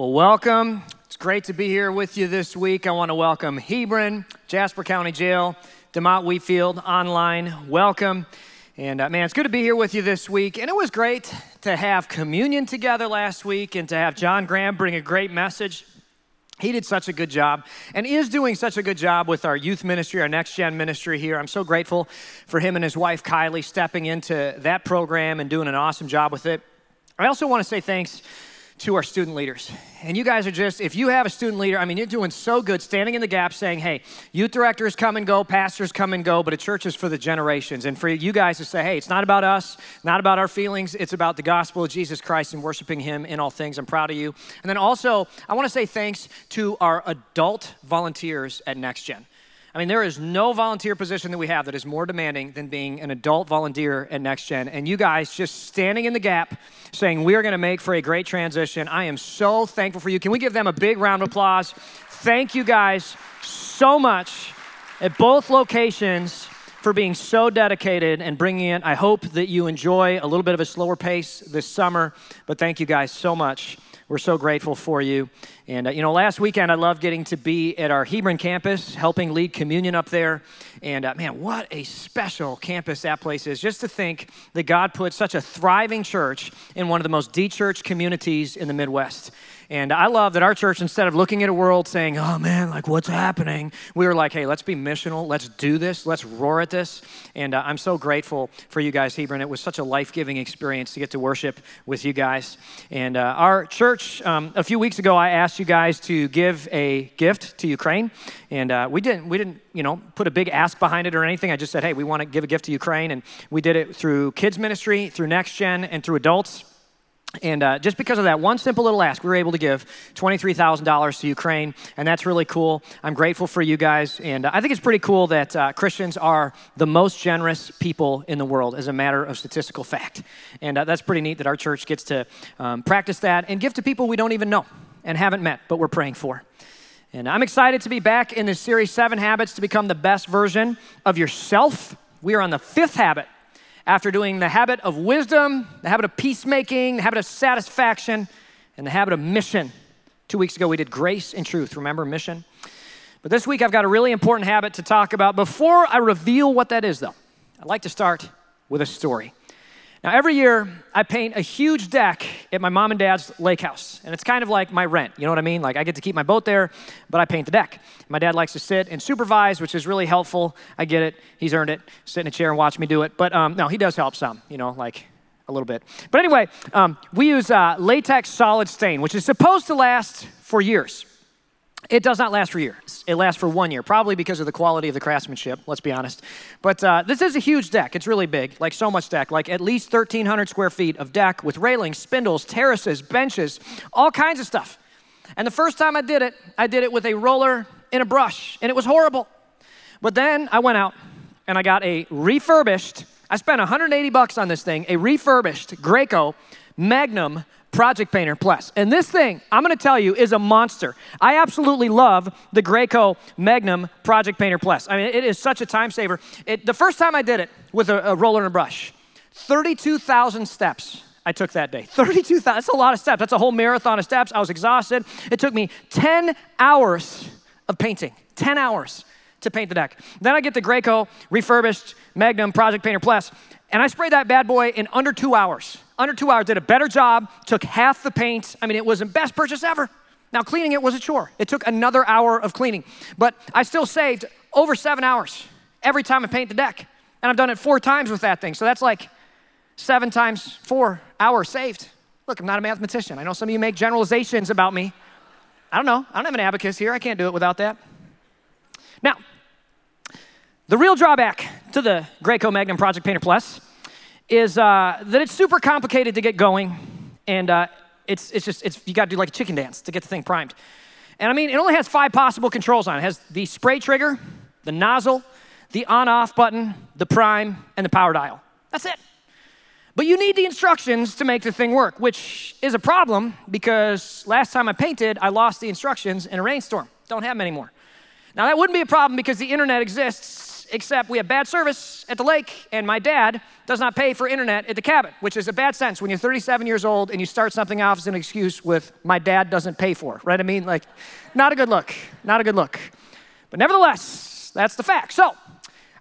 Well, welcome. It's great to be here with you this week. I want to welcome Hebron, Jasper County Jail, DeMotte Wheatfield online. Welcome. And uh, man, it's good to be here with you this week. And it was great to have communion together last week and to have John Graham bring a great message. He did such a good job and is doing such a good job with our youth ministry, our next gen ministry here. I'm so grateful for him and his wife Kylie stepping into that program and doing an awesome job with it. I also want to say thanks to our student leaders. And you guys are just, if you have a student leader, I mean, you're doing so good standing in the gap saying, hey, youth directors come and go, pastors come and go, but a church is for the generations. And for you guys to say, hey, it's not about us, not about our feelings, it's about the gospel of Jesus Christ and worshiping Him in all things. I'm proud of you. And then also, I want to say thanks to our adult volunteers at Next Gen. I mean, there is no volunteer position that we have that is more demanding than being an adult volunteer at NextGen. And you guys just standing in the gap saying, We are going to make for a great transition. I am so thankful for you. Can we give them a big round of applause? Thank you guys so much at both locations for being so dedicated and bringing it. I hope that you enjoy a little bit of a slower pace this summer, but thank you guys so much. We're so grateful for you. And, uh, you know, last weekend I loved getting to be at our Hebron campus, helping lead communion up there. And, uh, man, what a special campus that place is. Just to think that God put such a thriving church in one of the most de church communities in the Midwest. And I love that our church, instead of looking at a world saying, oh man, like what's happening, we were like, hey, let's be missional. Let's do this. Let's roar at this. And uh, I'm so grateful for you guys, Hebron. It was such a life giving experience to get to worship with you guys. And uh, our church, um, a few weeks ago, I asked you guys to give a gift to Ukraine. And uh, we didn't, we didn't, you know, put a big ask behind it or anything. I just said, hey, we want to give a gift to Ukraine. And we did it through kids ministry, through Next Gen, and through adults. And uh, just because of that one simple little ask, we were able to give $23,000 to Ukraine, and that's really cool. I'm grateful for you guys, and uh, I think it's pretty cool that uh, Christians are the most generous people in the world, as a matter of statistical fact. And uh, that's pretty neat that our church gets to um, practice that and give to people we don't even know and haven't met, but we're praying for. And I'm excited to be back in this series, Seven Habits to Become the Best Version of Yourself. We are on the fifth habit after doing the habit of wisdom, the habit of peacemaking, the habit of satisfaction, and the habit of mission. Two weeks ago, we did grace and truth. Remember mission? But this week, I've got a really important habit to talk about. Before I reveal what that is, though, I'd like to start with a story. Now, every year I paint a huge deck at my mom and dad's lake house, and it's kind of like my rent. You know what I mean? Like I get to keep my boat there, but I paint the deck. My dad likes to sit and supervise, which is really helpful. I get it; he's earned it. Sit in a chair and watch me do it. But um, no, he does help some. You know, like a little bit. But anyway, um, we use uh, latex solid stain, which is supposed to last for years. It does not last for years. It lasts for one year, probably because of the quality of the craftsmanship, let's be honest. But uh, this is a huge deck. It's really big, like so much deck, like at least 1,300 square feet of deck with railings, spindles, terraces, benches, all kinds of stuff. And the first time I did it, I did it with a roller and a brush, and it was horrible. But then I went out and I got a refurbished, I spent 180 bucks on this thing, a refurbished Graco Magnum Project Painter Plus. And this thing, I'm gonna tell you, is a monster. I absolutely love the Graco Magnum Project Painter Plus. I mean, it is such a time saver. It, the first time I did it with a, a roller and a brush, 32,000 steps. I took that day. 32,000, that's a lot of steps. That's a whole marathon of steps. I was exhausted. It took me 10 hours of painting. 10 hours to paint the deck. Then I get the Graco refurbished Magnum Project Painter Plus, and I sprayed that bad boy in under two hours under two hours, did a better job, took half the paint. I mean, it was the best purchase ever. Now, cleaning it was a chore. It took another hour of cleaning, but I still saved over seven hours every time I paint the deck. And I've done it four times with that thing. So that's like seven times four hours saved. Look, I'm not a mathematician. I know some of you make generalizations about me. I don't know. I don't have an abacus here. I can't do it without that. Now, the real drawback to the Graco Magnum Project Painter Plus is uh, that it's super complicated to get going, and uh, it's, it's just, it's, you gotta do like a chicken dance to get the thing primed. And I mean, it only has five possible controls on it. It has the spray trigger, the nozzle, the on off button, the prime, and the power dial. That's it. But you need the instructions to make the thing work, which is a problem because last time I painted, I lost the instructions in a rainstorm. Don't have them anymore. Now, that wouldn't be a problem because the internet exists except we have bad service at the lake, and my dad does not pay for internet at the cabin, which is a bad sense when you're 37 years old and you start something off as an excuse with, my dad doesn't pay for, right? I mean, like, not a good look, not a good look. But nevertheless, that's the fact. So,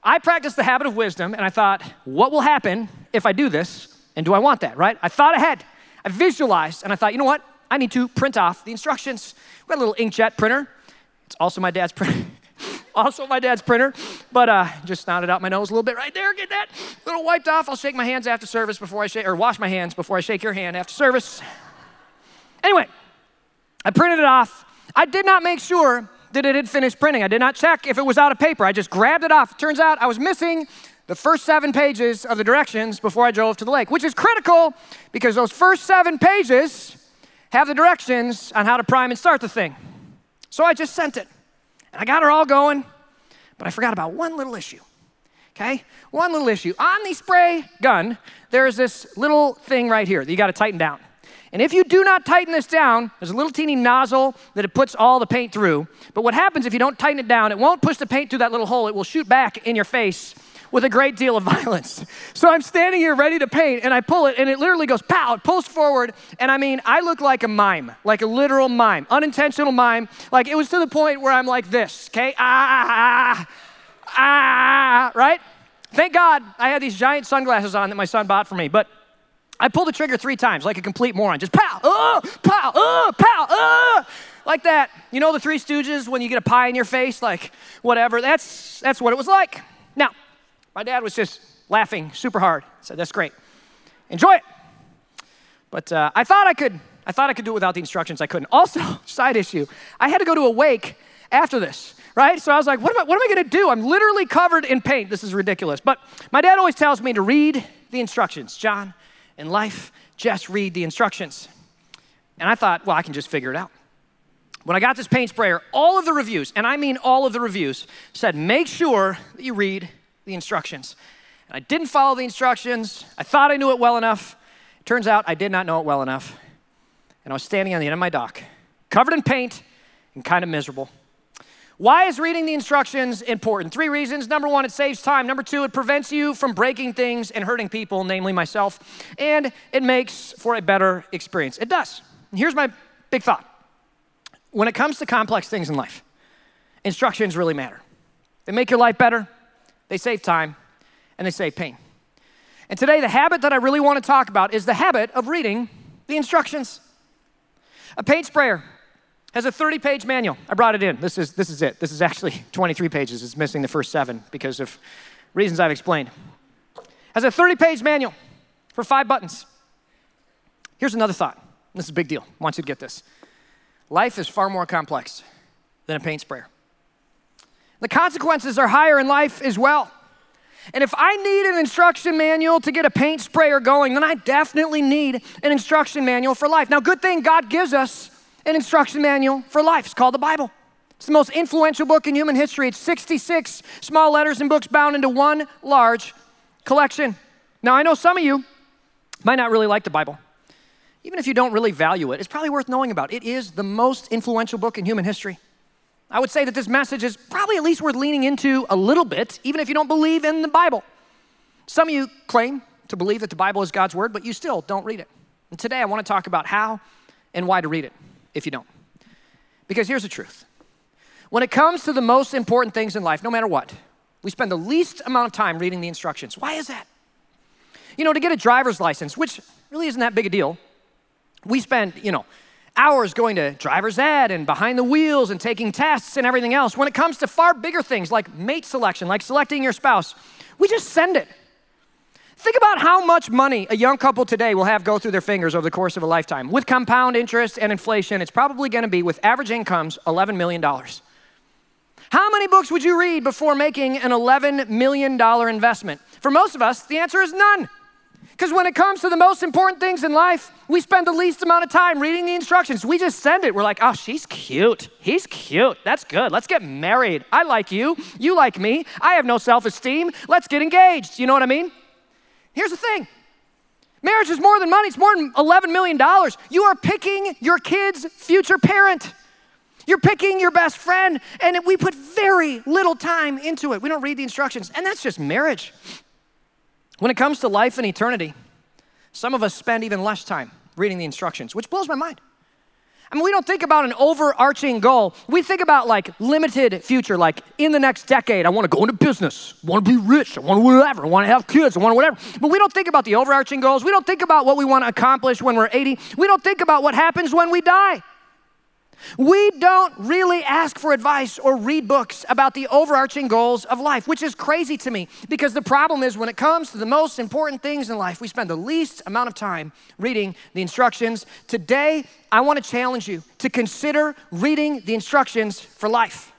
I practiced the habit of wisdom, and I thought, what will happen if I do this? And do I want that, right? I thought ahead, I visualized, and I thought, you know what? I need to print off the instructions. We got a little inkjet printer. It's also my dad's printer. also my dad's printer, but uh, just snotted out my nose a little bit right there. Get that little wiped off. I'll shake my hands after service before I shake, or wash my hands before I shake your hand after service. Anyway, I printed it off. I did not make sure that it had finished printing. I did not check if it was out of paper. I just grabbed it off. It turns out I was missing the first seven pages of the directions before I drove to the lake, which is critical because those first seven pages have the directions on how to prime and start the thing. So I just sent it. And I got her all going, but I forgot about one little issue. Okay? One little issue. On the spray gun, there's this little thing right here that you got to tighten down. And if you do not tighten this down, there's a little teeny nozzle that it puts all the paint through. But what happens if you don't tighten it down, it won't push the paint through that little hole. It will shoot back in your face with a great deal of violence. So I'm standing here ready to paint and I pull it and it literally goes pow, it pulls forward. And I mean, I look like a mime, like a literal mime, unintentional mime. Like it was to the point where I'm like this, okay? Ah, ah, ah, right? Thank God I had these giant sunglasses on that my son bought for me. But I pulled the trigger three times like a complete moron. Just pow, oh, pow, oh, pow, oh, like that. You know the Three Stooges when you get a pie in your face, like whatever. That's that's what it was like. Now, my dad was just laughing super hard. Said, "That's great, enjoy it." But uh, I thought I could. I thought I could do it without the instructions. I couldn't. Also, side issue. I had to go to a wake after this right? So I was like, what am I, what am I going to do? I'm literally covered in paint. This is ridiculous. But my dad always tells me to read the instructions. John, in life, just read the instructions. And I thought, well, I can just figure it out. When I got this paint sprayer, all of the reviews, and I mean all of the reviews, said make sure that you read the instructions. And I didn't follow the instructions. I thought I knew it well enough. Turns out I did not know it well enough. And I was standing on the end of my dock, covered in paint and kind of miserable. Why is reading the instructions important? Three reasons. Number one, it saves time. Number two, it prevents you from breaking things and hurting people, namely myself. And it makes for a better experience. It does. And here's my big thought when it comes to complex things in life, instructions really matter. They make your life better, they save time, and they save pain. And today, the habit that I really want to talk about is the habit of reading the instructions. A paint sprayer has a 30 page manual. I brought it in. This is, this is it. This is actually 23 pages. It's missing the first seven because of reasons I've explained. Has a 30 page manual for five buttons. Here's another thought. This is a big deal. I want you to get this. Life is far more complex than a paint sprayer. The consequences are higher in life as well. And if I need an instruction manual to get a paint sprayer going, then I definitely need an instruction manual for life. Now, good thing God gives us an instruction manual for life. It's called the Bible. It's the most influential book in human history. It's 66 small letters and books bound into one large collection. Now, I know some of you might not really like the Bible. Even if you don't really value it, it's probably worth knowing about. It is the most influential book in human history. I would say that this message is probably at least worth leaning into a little bit, even if you don't believe in the Bible. Some of you claim to believe that the Bible is God's word, but you still don't read it. And today I want to talk about how and why to read it if you don't. Because here's the truth when it comes to the most important things in life, no matter what, we spend the least amount of time reading the instructions. Why is that? You know, to get a driver's license, which really isn't that big a deal, we spend, you know, hours going to driver's ed and behind the wheels and taking tests and everything else. When it comes to far bigger things like mate selection, like selecting your spouse, we just send it. Think about how much money a young couple today will have go through their fingers over the course of a lifetime. With compound interest and inflation, it's probably going to be, with average incomes, $11 million. How many books would you read before making an $11 million investment? For most of us, the answer is none. Because when it comes to the most important things in life, we spend the least amount of time reading the instructions. We just send it. We're like, oh, she's cute. He's cute. That's good. Let's get married. I like you. You like me. I have no self esteem. Let's get engaged. You know what I mean? Here's the thing marriage is more than money, it's more than $11 million. You are picking your kid's future parent. You're picking your best friend, and we put very little time into it. We don't read the instructions, and that's just marriage. When it comes to life and eternity, some of us spend even less time reading the instructions, which blows my mind. I mean, we don't think about an overarching goal. We think about like limited future, like in the next decade, I want to go into business, want to be rich, I want to whatever, I want to have kids, I want to whatever. But we don't think about the overarching goals. We don't think about what we want to accomplish when we're 80. We don't think about what happens when we die. We don't really ask for advice or read books about the overarching goals of life, which is crazy to me because the problem is when it comes to the most important things in life, we spend the least amount of time reading the instructions. Today, I want to challenge you to consider reading the instructions for life.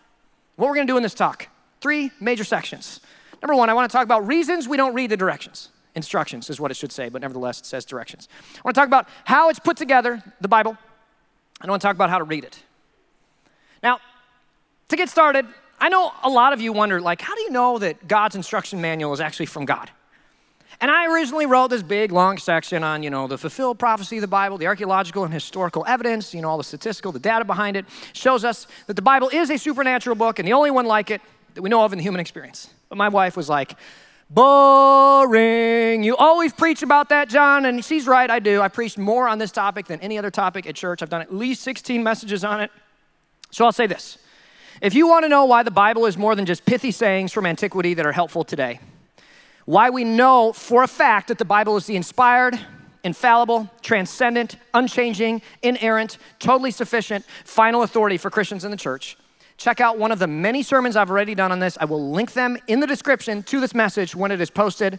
What we're going to do in this talk three major sections. Number one, I want to talk about reasons we don't read the directions. Instructions is what it should say, but nevertheless, it says directions. I want to talk about how it's put together, the Bible I don't want to talk about how to read it. Now, to get started, I know a lot of you wonder, like, how do you know that God's instruction manual is actually from God? And I originally wrote this big, long section on, you know, the fulfilled prophecy of the Bible, the archaeological and historical evidence, you know, all the statistical, the data behind it, shows us that the Bible is a supernatural book and the only one like it that we know of in the human experience. But my wife was like, Boring. You always preach about that, John, and she's right, I do. I preached more on this topic than any other topic at church. I've done at least 16 messages on it. So I'll say this. If you want to know why the Bible is more than just pithy sayings from antiquity that are helpful today, why we know for a fact that the Bible is the inspired, infallible, transcendent, unchanging, inerrant, totally sufficient, final authority for Christians in the church, check out one of the many sermons I've already done on this. I will link them in the description to this message when it is posted.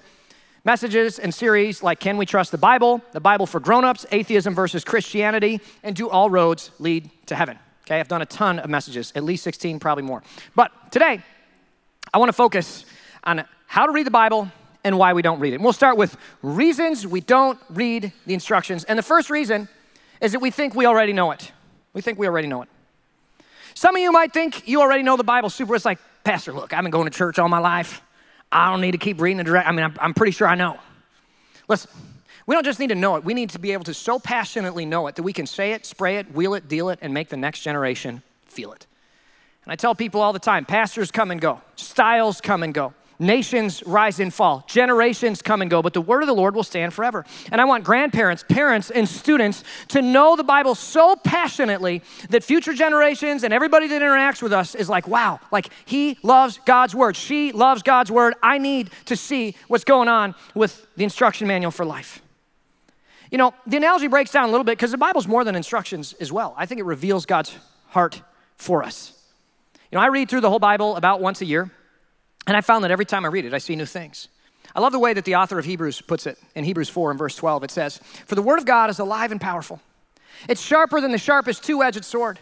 Messages and series like Can We Trust the Bible, the Bible for Grown-ups, Atheism versus Christianity, and Do All Roads Lead to Heaven. Okay, I've done a ton of messages, at least 16, probably more. But today, I want to focus on how to read the Bible and why we don't read it. And we'll start with reasons we don't read the instructions. And the first reason is that we think we already know it. We think we already know it. Some of you might think you already know the Bible super. It's like, Pastor, look, I've been going to church all my life. I don't need to keep reading the direct. I mean, I'm, I'm pretty sure I know. Listen, we don't just need to know it, we need to be able to so passionately know it that we can say it, spray it, wheel it, deal it, and make the next generation feel it. And I tell people all the time pastors come and go, styles come and go. Nations rise and fall, generations come and go, but the word of the Lord will stand forever. And I want grandparents, parents, and students to know the Bible so passionately that future generations and everybody that interacts with us is like, wow, like he loves God's word. She loves God's word. I need to see what's going on with the instruction manual for life. You know, the analogy breaks down a little bit because the Bible's more than instructions as well. I think it reveals God's heart for us. You know, I read through the whole Bible about once a year. And I found that every time I read it, I see new things. I love the way that the author of Hebrews puts it in Hebrews 4 and verse 12. It says, For the word of God is alive and powerful. It's sharper than the sharpest two edged sword,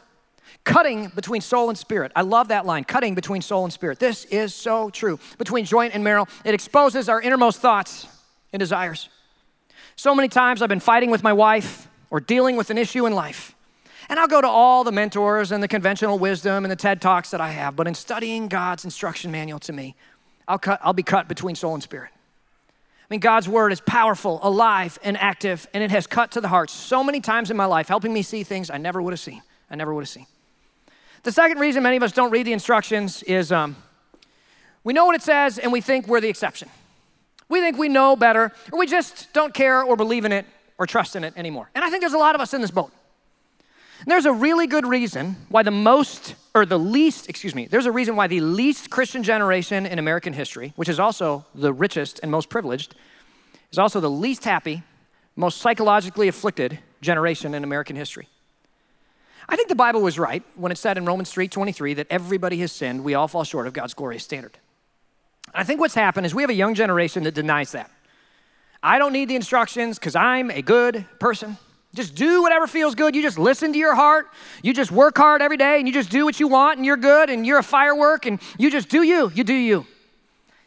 cutting between soul and spirit. I love that line, cutting between soul and spirit. This is so true. Between joint and marrow, it exposes our innermost thoughts and desires. So many times I've been fighting with my wife or dealing with an issue in life. And I'll go to all the mentors and the conventional wisdom and the TED Talks that I have, but in studying God's instruction manual to me, I'll, cut, I'll be cut between soul and spirit. I mean, God's word is powerful, alive, and active, and it has cut to the heart so many times in my life, helping me see things I never would have seen. I never would have seen. The second reason many of us don't read the instructions is um, we know what it says and we think we're the exception. We think we know better, or we just don't care or believe in it or trust in it anymore. And I think there's a lot of us in this boat. And there's a really good reason why the most, or the least, excuse me, there's a reason why the least Christian generation in American history, which is also the richest and most privileged, is also the least happy, most psychologically afflicted generation in American history. I think the Bible was right when it said in Romans 3:23 that everybody has sinned, we all fall short of God's glorious standard. I think what's happened is we have a young generation that denies that. I don't need the instructions because I'm a good person. Just do whatever feels good. You just listen to your heart. You just work hard every day and you just do what you want and you're good and you're a firework and you just do you. You do you.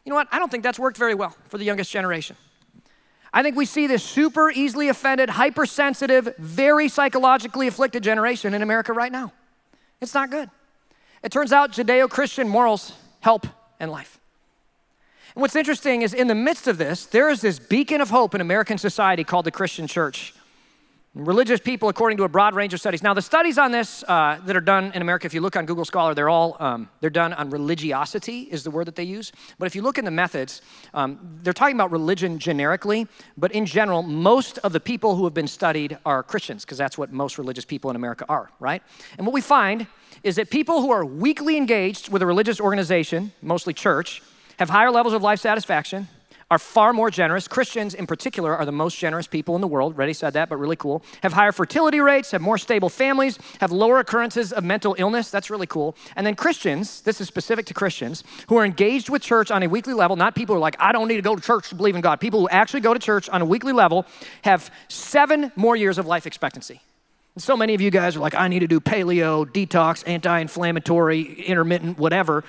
You know what? I don't think that's worked very well for the youngest generation. I think we see this super easily offended, hypersensitive, very psychologically afflicted generation in America right now. It's not good. It turns out Judeo Christian morals help in life. And what's interesting is in the midst of this, there is this beacon of hope in American society called the Christian church Religious people, according to a broad range of studies. Now, the studies on this uh, that are done in America, if you look on Google Scholar, they're all um, they're done on religiosity is the word that they use. But if you look in the methods, um, they're talking about religion generically. But in general, most of the people who have been studied are Christians because that's what most religious people in America are, right? And what we find is that people who are weakly engaged with a religious organization, mostly church, have higher levels of life satisfaction are far more generous. Christians, in particular, are the most generous people in the world. Already said that, but really cool. Have higher fertility rates, have more stable families, have lower occurrences of mental illness. That's really cool. And then Christians, this is specific to Christians, who are engaged with church on a weekly level, not people who are like, I don't need to go to church to believe in God. People who actually go to church on a weekly level have seven more years of life expectancy. And so many of you guys are like, I need to do paleo, detox, anti inflammatory, intermittent, whatever,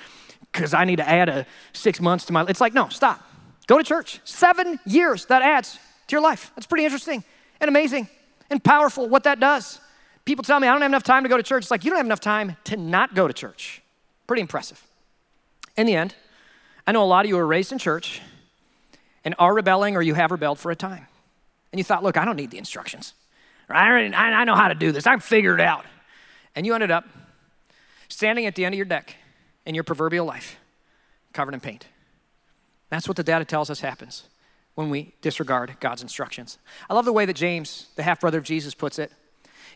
because I need to add a six months to my. It's like, no, stop. Go to church. Seven years that adds to your life. That's pretty interesting and amazing and powerful what that does. People tell me I don't have enough time to go to church. It's like you don't have enough time to not go to church. Pretty impressive. In the end, I know a lot of you are raised in church and are rebelling or you have rebelled for a time. And you thought, look, I don't need the instructions. I, already, I know how to do this. I've figured it out. And you ended up standing at the end of your deck in your proverbial life, covered in paint. That's what the data tells us happens when we disregard God's instructions. I love the way that James, the half brother of Jesus, puts it.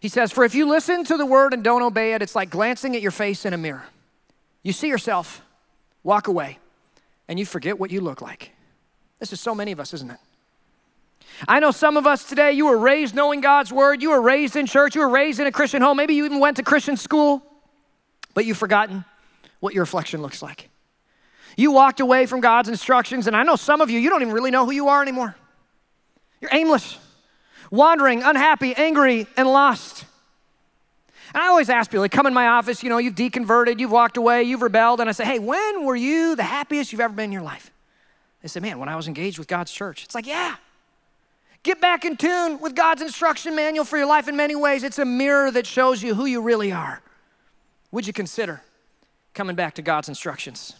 He says, For if you listen to the word and don't obey it, it's like glancing at your face in a mirror. You see yourself, walk away, and you forget what you look like. This is so many of us, isn't it? I know some of us today, you were raised knowing God's word, you were raised in church, you were raised in a Christian home, maybe you even went to Christian school, but you've forgotten what your reflection looks like. You walked away from God's instructions, and I know some of you, you don't even really know who you are anymore. You're aimless, wandering, unhappy, angry, and lost. And I always ask people, they come in my office, you know, you've deconverted, you've walked away, you've rebelled, and I say, hey, when were you the happiest you've ever been in your life? They say, man, when I was engaged with God's church. It's like, yeah. Get back in tune with God's instruction manual for your life in many ways. It's a mirror that shows you who you really are. Would you consider coming back to God's instructions?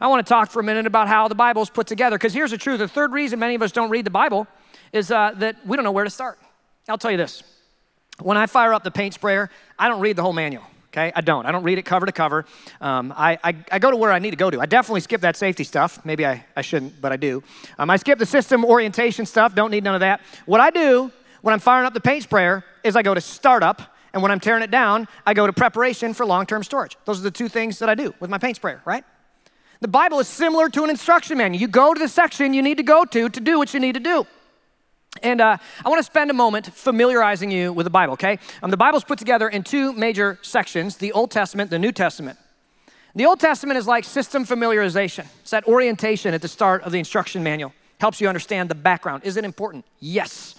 I want to talk for a minute about how the Bible is put together. Because here's the truth the third reason many of us don't read the Bible is uh, that we don't know where to start. I'll tell you this when I fire up the paint sprayer, I don't read the whole manual. Okay, I don't. I don't read it cover to cover. Um, I, I, I, go to where I need to go to. I definitely skip that safety stuff. Maybe I, I shouldn't, but I do. Um, I skip the system orientation stuff. Don't need none of that. What I do when I'm firing up the paint sprayer is I go to startup, and when I'm tearing it down, I go to preparation for long term storage. Those are the two things that I do with my paint sprayer, right? The Bible is similar to an instruction manual. You go to the section you need to go to to do what you need to do. And uh, I want to spend a moment familiarizing you with the Bible, okay? Um, the Bible's put together in two major sections the Old Testament, the New Testament. The Old Testament is like system familiarization, it's that orientation at the start of the instruction manual. Helps you understand the background. Is it important? Yes.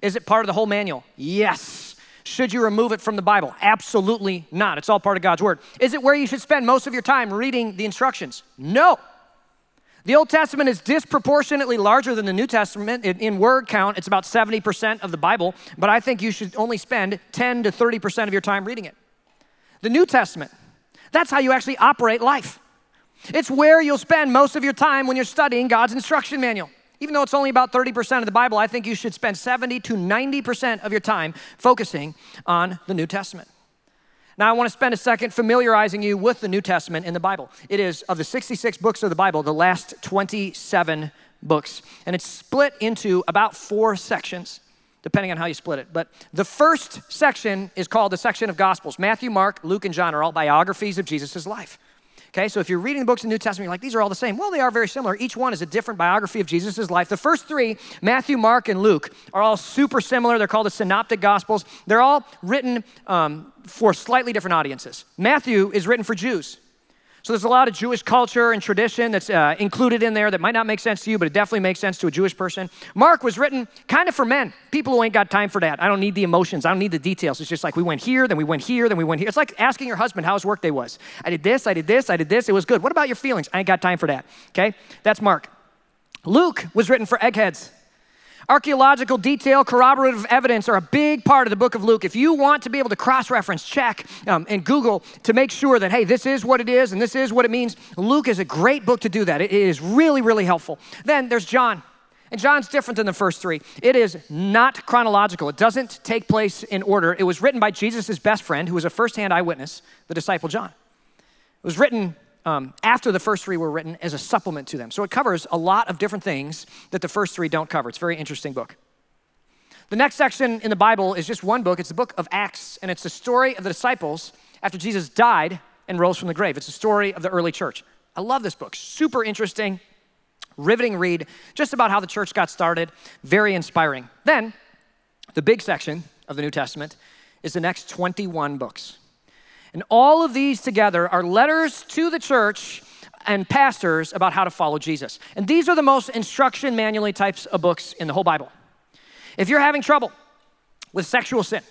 Is it part of the whole manual? Yes. Should you remove it from the Bible? Absolutely not. It's all part of God's Word. Is it where you should spend most of your time reading the instructions? No. The Old Testament is disproportionately larger than the New Testament. In, in, word count, it's about 70% of the Bible, but I think you should only spend 10 to 30% of your time reading it. The New Testament, that's how you actually operate life. It's where you'll spend most of your time when you're studying God's instruction manual. Even though it's only about 30% of the Bible, I think you should spend 70 to 90% of your time focusing on the New Testament. Now, I want to spend a second familiarizing you with the New Testament in the Bible. It is, of the 66 books of the Bible, the last 27 books. And it's split into about four sections, depending on how you split it. But the first section is called the section of Gospels. Matthew, Mark, Luke, and John are all biographies of Jesus' life. Okay, so if you're reading the books of the New Testament, you're like, these are all the same. Well, they are very similar. Each one is a different biography of Jesus' life. The first three, Matthew, Mark, and Luke, are all super similar. They're called the Synoptic Gospels. They're all written um, for slightly different audiences. Matthew is written for Jews. So there's a lot of Jewish culture and tradition that's uh, included in there that might not make sense to you, but it definitely makes sense to a Jewish person. Mark was written kind of for men, people who ain't got time for that. I don't need the emotions, I don't need the details. It's just like we went here, then we went here, then we went here. It's like asking your husband how his workday was. I did this, I did this, I did this, it was good. What about your feelings? I ain't got time for that. Okay? That's Mark. Luke was written for eggheads. Archaeological detail, corroborative evidence are a big part of the book of Luke. If you want to be able to cross reference, check, um, and Google to make sure that, hey, this is what it is and this is what it means, Luke is a great book to do that. It is really, really helpful. Then there's John. And John's different than the first three. It is not chronological, it doesn't take place in order. It was written by Jesus' best friend, who was a firsthand eyewitness, the disciple John. It was written um, after the first three were written as a supplement to them. So it covers a lot of different things that the first three don't cover. It's a very interesting book. The next section in the Bible is just one book. It's the book of Acts, and it's the story of the disciples after Jesus died and rose from the grave. It's the story of the early church. I love this book. Super interesting riveting read just about how the church got started, very inspiring. Then, the big section of the New Testament is the next 21 books. And all of these together are letters to the church and pastors about how to follow Jesus. And these are the most instruction manually types of books in the whole Bible. If you're having trouble with sexual sin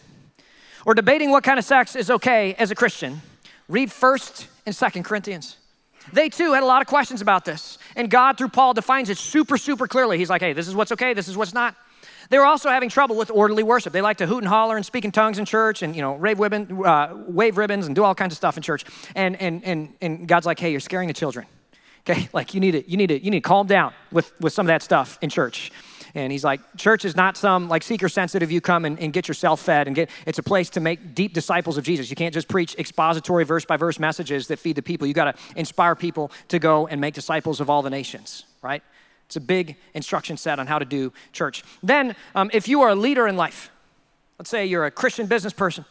or debating what kind of sex is okay as a Christian, read 1st and 2nd Corinthians. They too had a lot of questions about this. And God, through Paul, defines it super, super clearly. He's like, hey, this is what's okay, this is what's not. They were also having trouble with orderly worship. They like to hoot and holler and speak in tongues in church and, you know, rave ribbon, uh, wave ribbons and do all kinds of stuff in church. And, and, and, and God's like, hey, you're scaring the children. Okay, like you need to, you need to, you need to calm down with, with some of that stuff in church. And he's like, church is not some like seeker sensitive, you come and, and get yourself fed and get, it's a place to make deep disciples of Jesus. You can't just preach expository verse by verse messages that feed the people. You got to inspire people to go and make disciples of all the nations, right? It's a big instruction set on how to do church. Then, um, if you are a leader in life, let's say you're a Christian business person,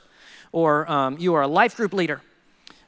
or um, you are a life group leader,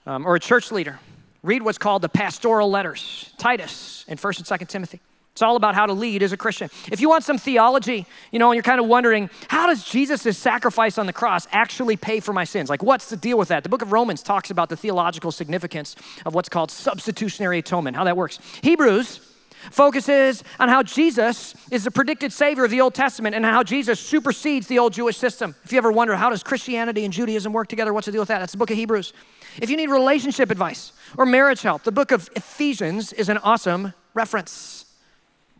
um, or a church leader, read what's called the pastoral letters, Titus and 1st and 2nd Timothy. It's all about how to lead as a Christian. If you want some theology, you know, and you're kind of wondering, how does Jesus' sacrifice on the cross actually pay for my sins? Like, what's the deal with that? The book of Romans talks about the theological significance of what's called substitutionary atonement, how that works. Hebrews focuses on how Jesus is the predicted savior of the Old Testament and how Jesus supersedes the old Jewish system. If you ever wonder, how does Christianity and Judaism work together? What's the deal with that? That's the book of Hebrews. If you need relationship advice or marriage help, the book of Ephesians is an awesome reference.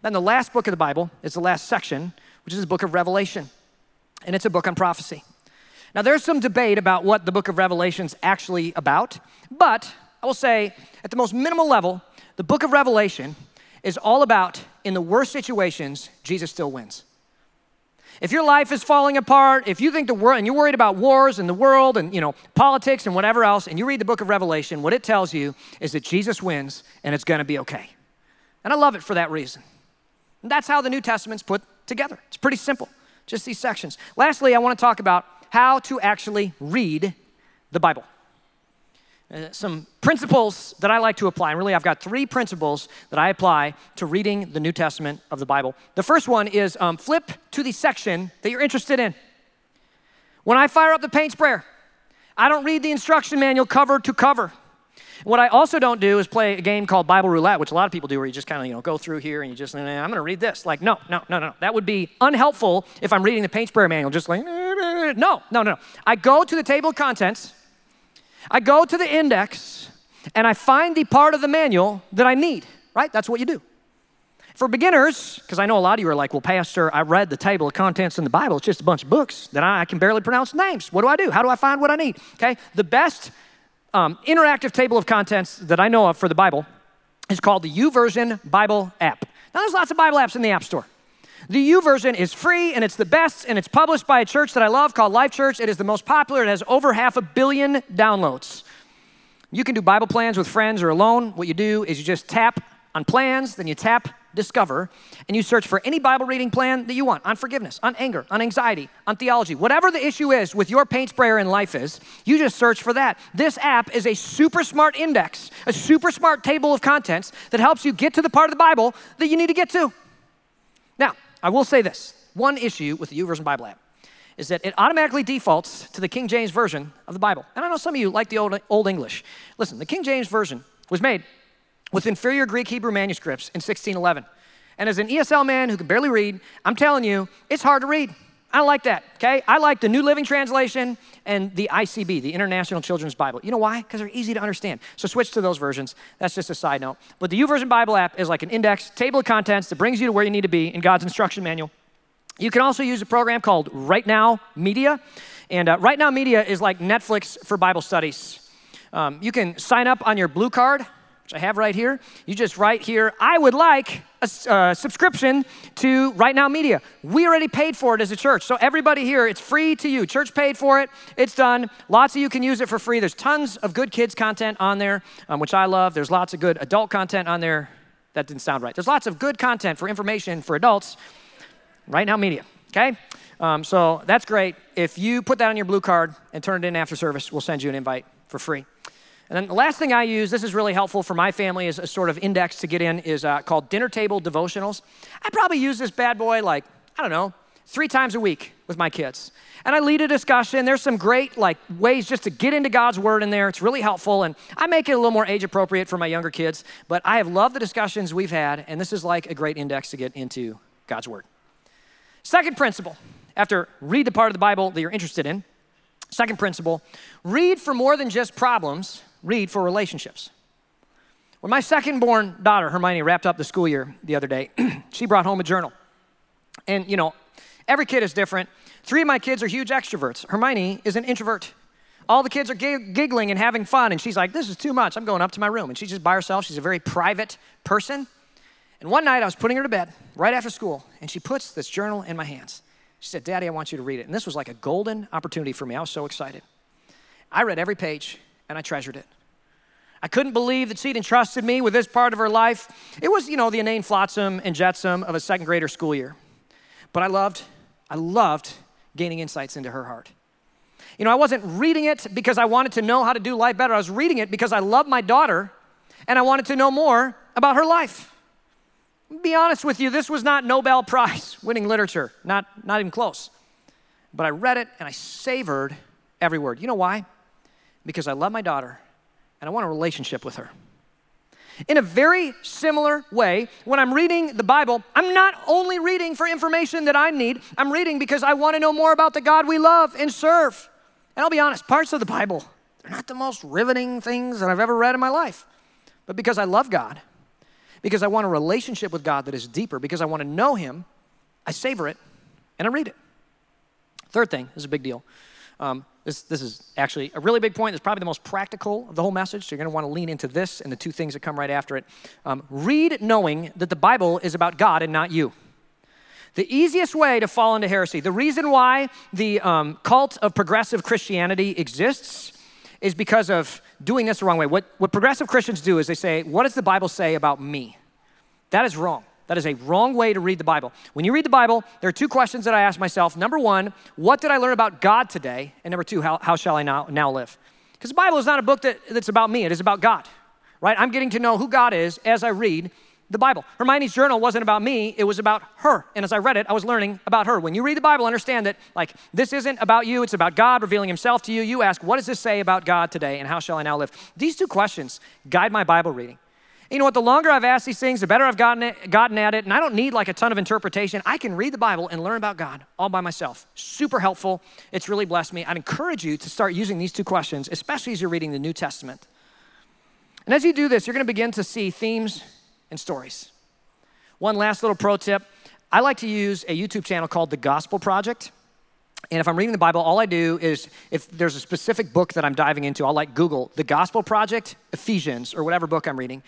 Then the last book of the Bible is the last section, which is the book of Revelation. And it's a book on prophecy. Now, there's some debate about what the book of Revelation's actually about, but I will say, at the most minimal level, the book of Revelation is all about in the worst situations, Jesus still wins. If your life is falling apart, if you think the world, and you're worried about wars and the world and, you know, politics and whatever else, and you read the book of Revelation, what it tells you is that Jesus wins and it's gonna be okay. And I love it for that reason. And that's how the New Testament's put together. It's pretty simple, just these sections. Lastly, I want to talk about how to actually read the Bible. Uh, some principles that I like to apply, and really I've got three principles that I apply to reading the New Testament of the Bible. The first one is um, flip to the section that you're interested in. When I fire up the paint sprayer, I don't read the instruction manual cover to cover. What I also don't do is play a game called Bible Roulette, which a lot of people do, where you just kind of you know go through here and you just, I'm going to read this. Like, no, no, no, no. That would be unhelpful if I'm reading the paint sprayer manual, just like, no, no, no, no. I go to the table of contents, I go to the index, and I find the part of the manual that I need, right? That's what you do. For beginners, because I know a lot of you are like, well, Pastor, I read the table of contents in the Bible. It's just a bunch of books that I, I can barely pronounce names. What do I do? How do I find what I need? Okay, the best um, interactive table of contents that I know of for the Bible is called the YouVersion Bible app. Now, there's lots of Bible apps in the App Store. The YouVersion is free and it's the best, and it's published by a church that I love called Life Church. It is the most popular, it has over half a billion downloads. You can do Bible plans with friends or alone. What you do is you just tap on plans, then you tap discover, and you search for any Bible reading plan that you want on forgiveness, on anger, on anxiety, on theology, whatever the issue is with your paint sprayer in life is, you just search for that. This app is a super smart index, a super smart table of contents that helps you get to the part of the Bible that you need to get to. I will say this one issue with the YouVersion Bible app is that it automatically defaults to the King James Version of the Bible. And I know some of you like the Old, old English. Listen, the King James Version was made with inferior Greek Hebrew manuscripts in 1611. And as an ESL man who can barely read, I'm telling you, it's hard to read. I like that, okay? I like the New Living Translation and the ICB, the International Children's Bible. You know why? Because they're easy to understand. So switch to those versions. That's just a side note. But the YouVersion Bible app is like an index, table of contents that brings you to where you need to be in God's instruction manual. You can also use a program called Right Now Media. And uh, Right Now Media is like Netflix for Bible studies. Um, you can sign up on your blue card which I have right here, you just write here, I would like a uh, subscription to Right Now Media. We already paid for it as a church. So, everybody here, it's free to you. Church paid for it, it's done. Lots of you can use it for free. There's tons of good kids' content on there, um, which I love. There's lots of good adult content on there. That didn't sound right. There's lots of good content for information for adults. Right Now Media, okay? Um, so that's great. If you put that on your blue card and turn it in after service, we'll send you an invite for free. And then the last thing I use, this is really helpful for my family as a sort of index to get in, is uh, called Dinner Table Devotionals. I probably use this bad boy like, I don't know, three times a week with my kids. And I lead a discussion. There's some great like ways just to get into God's word in there. It's really helpful. And I make it a little more age appropriate for my younger kids. But I have loved the discussions we've had, and this is like a great index to get into God's word. Second principle, after read the part of the Bible that you're interested in. Second principle, read for more than just problems read for relationships. When my second born daughter, Hermione, wrapped up the school year the other day, she brought home a journal. And, you know, every kid is different. Three of my kids are huge extroverts. Hermione is an introvert. All the kids are giggling and having fun, and she's like, This is too much. I'm going up to my room. And she's just by herself. She's a very private person. And one night I was putting her to bed right after school, and she puts this journal in my hands. She said, Daddy, I want you to read it. And this was like a golden opportunity for me. I was so excited. I read every page, and I treasured it. I couldn't believe that she'd entrusted me with this part of her life. It was, you know, the inane flotsam and jetsam of a second grader school year. But I loved, I loved gaining insights into her heart. You know, I wasn't reading it because I wanted to know how to do life better. I was reading it because I love my daughter and I wanted to know more about her life. Be honest with you, this was not Nobel Prize winning literature, not, not even close. But I read it and I savored every word. You know why? Because I love my daughter and I want a relationship with her. In a very similar way, when I'm reading the Bible, I'm not only reading for information that I need, I'm reading because I want to know more about the God we love and serve. And I'll be honest, parts of the Bible, they're not the most riveting things that I've ever read in my life. But because I love God, because I want a relationship with God that is deeper, because I want to know Him, I savor it and I read it. Third thing is a big deal. Um, this, this is actually a really big point. It's probably the most practical of the whole message. So you're going to want to lean into this and the two things that come right after it. Um, read knowing that the Bible is about God and not you. The easiest way to fall into heresy, the reason why the um, cult of progressive Christianity exists is because of doing this the wrong way. What, what progressive Christians do is they say, What does the Bible say about me? That is wrong. That is a wrong way to read the Bible. When you read the Bible, there are two questions that I ask myself. Number one, what did I learn about God today? And number two, how, how shall I now, now live? Because the Bible is not a book that, that's about me, it is about God, right? I'm getting to know who God is as I read the Bible. Hermione's journal wasn't about me, it was about her. And as I read it, I was learning about her. When you read the Bible, understand that, like, this isn't about you, it's about God revealing Himself to you. You ask, what does this say about God today, and how shall I now live? These two questions guide my Bible reading. You know what? The longer I've asked these things, the better I've gotten, it, gotten at it. And I don't need like a ton of interpretation. I can read the Bible and learn about God all by myself. Super helpful. It's really blessed me. I'd encourage you to start using these two questions, especially as you're reading the New Testament. And as you do this, you're going to begin to see themes and stories. One last little pro tip I like to use a YouTube channel called The Gospel Project. And if I'm reading the Bible, all I do is if there's a specific book that I'm diving into, I'll like Google The Gospel Project, Ephesians, or whatever book I'm reading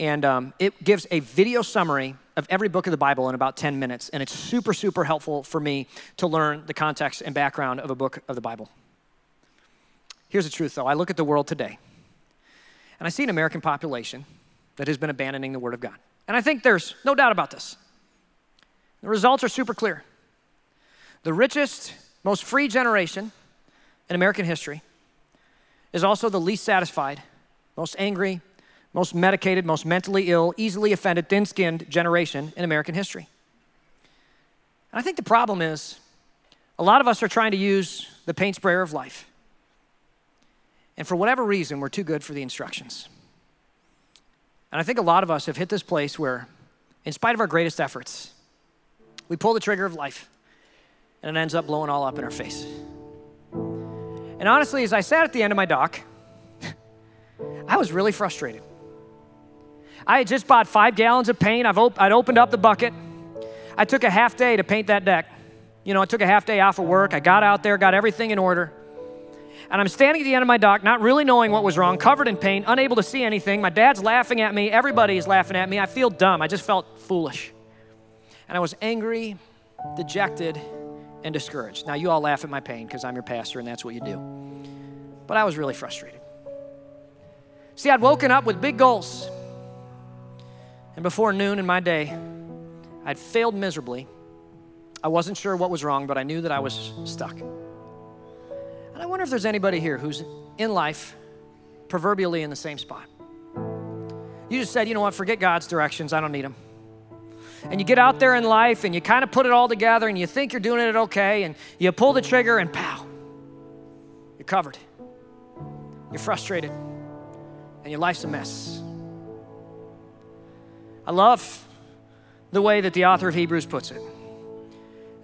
and um, it gives a video summary of every book of the Bible in about 10 minutes. And it's super, super helpful for me to learn the context and background of a book of the Bible. Here's the truth, though I look at the world today, and I see an American population that has been abandoning the Word of God. And I think there's no doubt about this. The results are super clear. The richest, most free generation in American history is also the least satisfied, most angry, most medicated, most mentally ill, easily offended, thin skinned generation in American history. And I think the problem is a lot of us are trying to use the paint sprayer of life. And for whatever reason, we're too good for the instructions. And I think a lot of us have hit this place where, in spite of our greatest efforts, we pull the trigger of life and it ends up blowing all up in our face. And honestly, as I sat at the end of my dock, I was really frustrated. I had just bought five gallons of paint. I've op- I'd opened up the bucket. I took a half day to paint that deck. You know, I took a half day off of work. I got out there, got everything in order. And I'm standing at the end of my dock, not really knowing what was wrong, covered in paint, unable to see anything. My dad's laughing at me. Everybody is laughing at me. I feel dumb. I just felt foolish. And I was angry, dejected, and discouraged. Now, you all laugh at my pain because I'm your pastor and that's what you do. But I was really frustrated. See, I'd woken up with big goals. And before noon in my day, I'd failed miserably. I wasn't sure what was wrong, but I knew that I was stuck. And I wonder if there's anybody here who's in life, proverbially in the same spot. You just said, you know what, forget God's directions, I don't need them. And you get out there in life and you kind of put it all together and you think you're doing it okay and you pull the trigger and pow, you're covered. You're frustrated and your life's a mess. I love the way that the author of Hebrews puts it.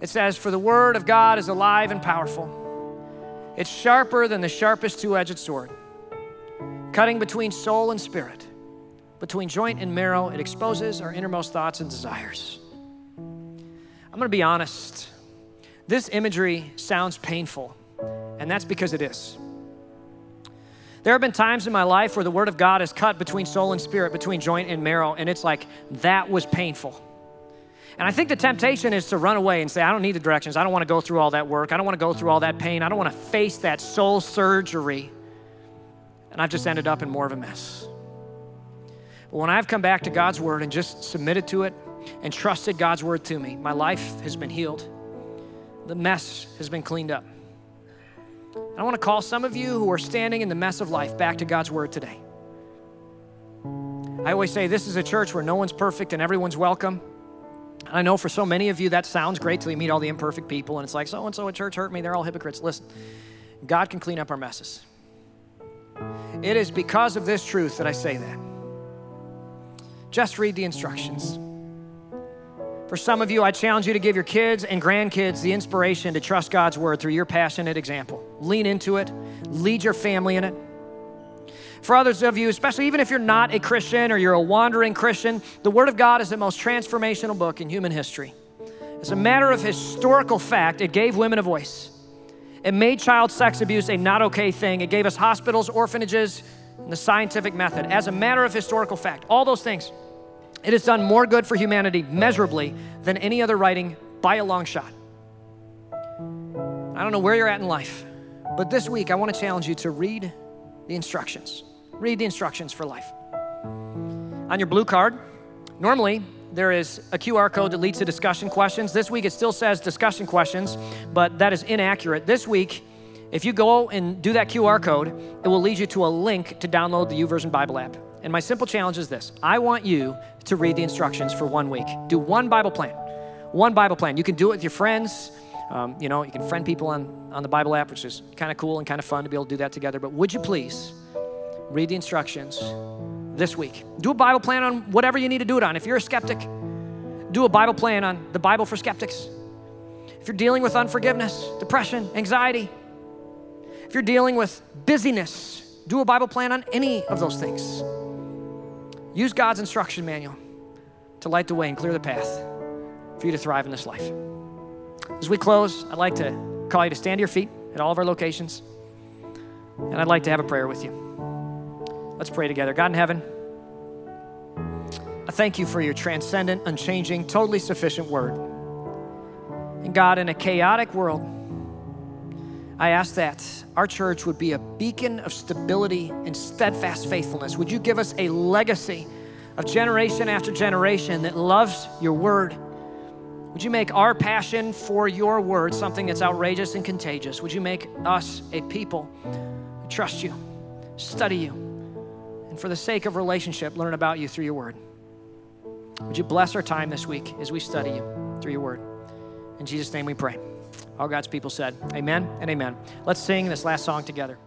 It says, For the word of God is alive and powerful it's sharper than the sharpest two edged sword, cutting between soul and spirit, between joint and marrow. It exposes our innermost thoughts and desires. I'm going to be honest. This imagery sounds painful, and that's because it is. There have been times in my life where the Word of God is cut between soul and spirit, between joint and marrow, and it's like, that was painful. And I think the temptation is to run away and say, I don't need the directions. I don't want to go through all that work. I don't want to go through all that pain. I don't want to face that soul surgery. And I've just ended up in more of a mess. But when I've come back to God's word and just submitted to it and trusted God's word to me, my life has been healed. The mess has been cleaned up. I want to call some of you who are standing in the mess of life back to God's word today. I always say this is a church where no one's perfect and everyone's welcome. And I know for so many of you that sounds great till you meet all the imperfect people and it's like, so and so at church hurt me, they're all hypocrites. Listen, God can clean up our messes. It is because of this truth that I say that. Just read the instructions. For some of you, I challenge you to give your kids and grandkids the inspiration to trust God's word through your passionate example. Lean into it, lead your family in it. For others of you, especially even if you're not a Christian or you're a wandering Christian, the Word of God is the most transformational book in human history. As a matter of historical fact, it gave women a voice. It made child sex abuse a not okay thing. It gave us hospitals, orphanages, and the scientific method. As a matter of historical fact, all those things, it has done more good for humanity measurably than any other writing by a long shot. I don't know where you're at in life, but this week I want to challenge you to read the instructions. Read the instructions for life. On your blue card, normally there is a QR code that leads to discussion questions. This week it still says discussion questions, but that is inaccurate. This week, if you go and do that QR code, it will lead you to a link to download the YouVersion Bible app. And my simple challenge is this I want you to read the instructions for one week. Do one Bible plan. One Bible plan. You can do it with your friends. Um, you know, you can friend people on, on the Bible app, which is kind of cool and kind of fun to be able to do that together. But would you please read the instructions this week. Do a Bible plan on whatever you need to do it on. If you're a skeptic, do a Bible plan on the Bible for skeptics. If you're dealing with unforgiveness, depression, anxiety, if you're dealing with busyness, do a Bible plan on any of those things. Use God's instruction manual to light the way and clear the path for you to thrive in this life. As we close, I'd like to call you to stand to your feet at all of our locations, and I'd like to have a prayer with you. Let's pray together. God in heaven, I thank you for your transcendent, unchanging, totally sufficient word. And God, in a chaotic world, I ask that our church would be a beacon of stability and steadfast faithfulness. Would you give us a legacy of generation after generation that loves your word? Would you make our passion for your word something that's outrageous and contagious? Would you make us a people who trust you, study you, and for the sake of relationship, learn about you through your word. Would you bless our time this week as we study you through your word? In Jesus' name we pray. All God's people said, Amen and amen. Let's sing this last song together.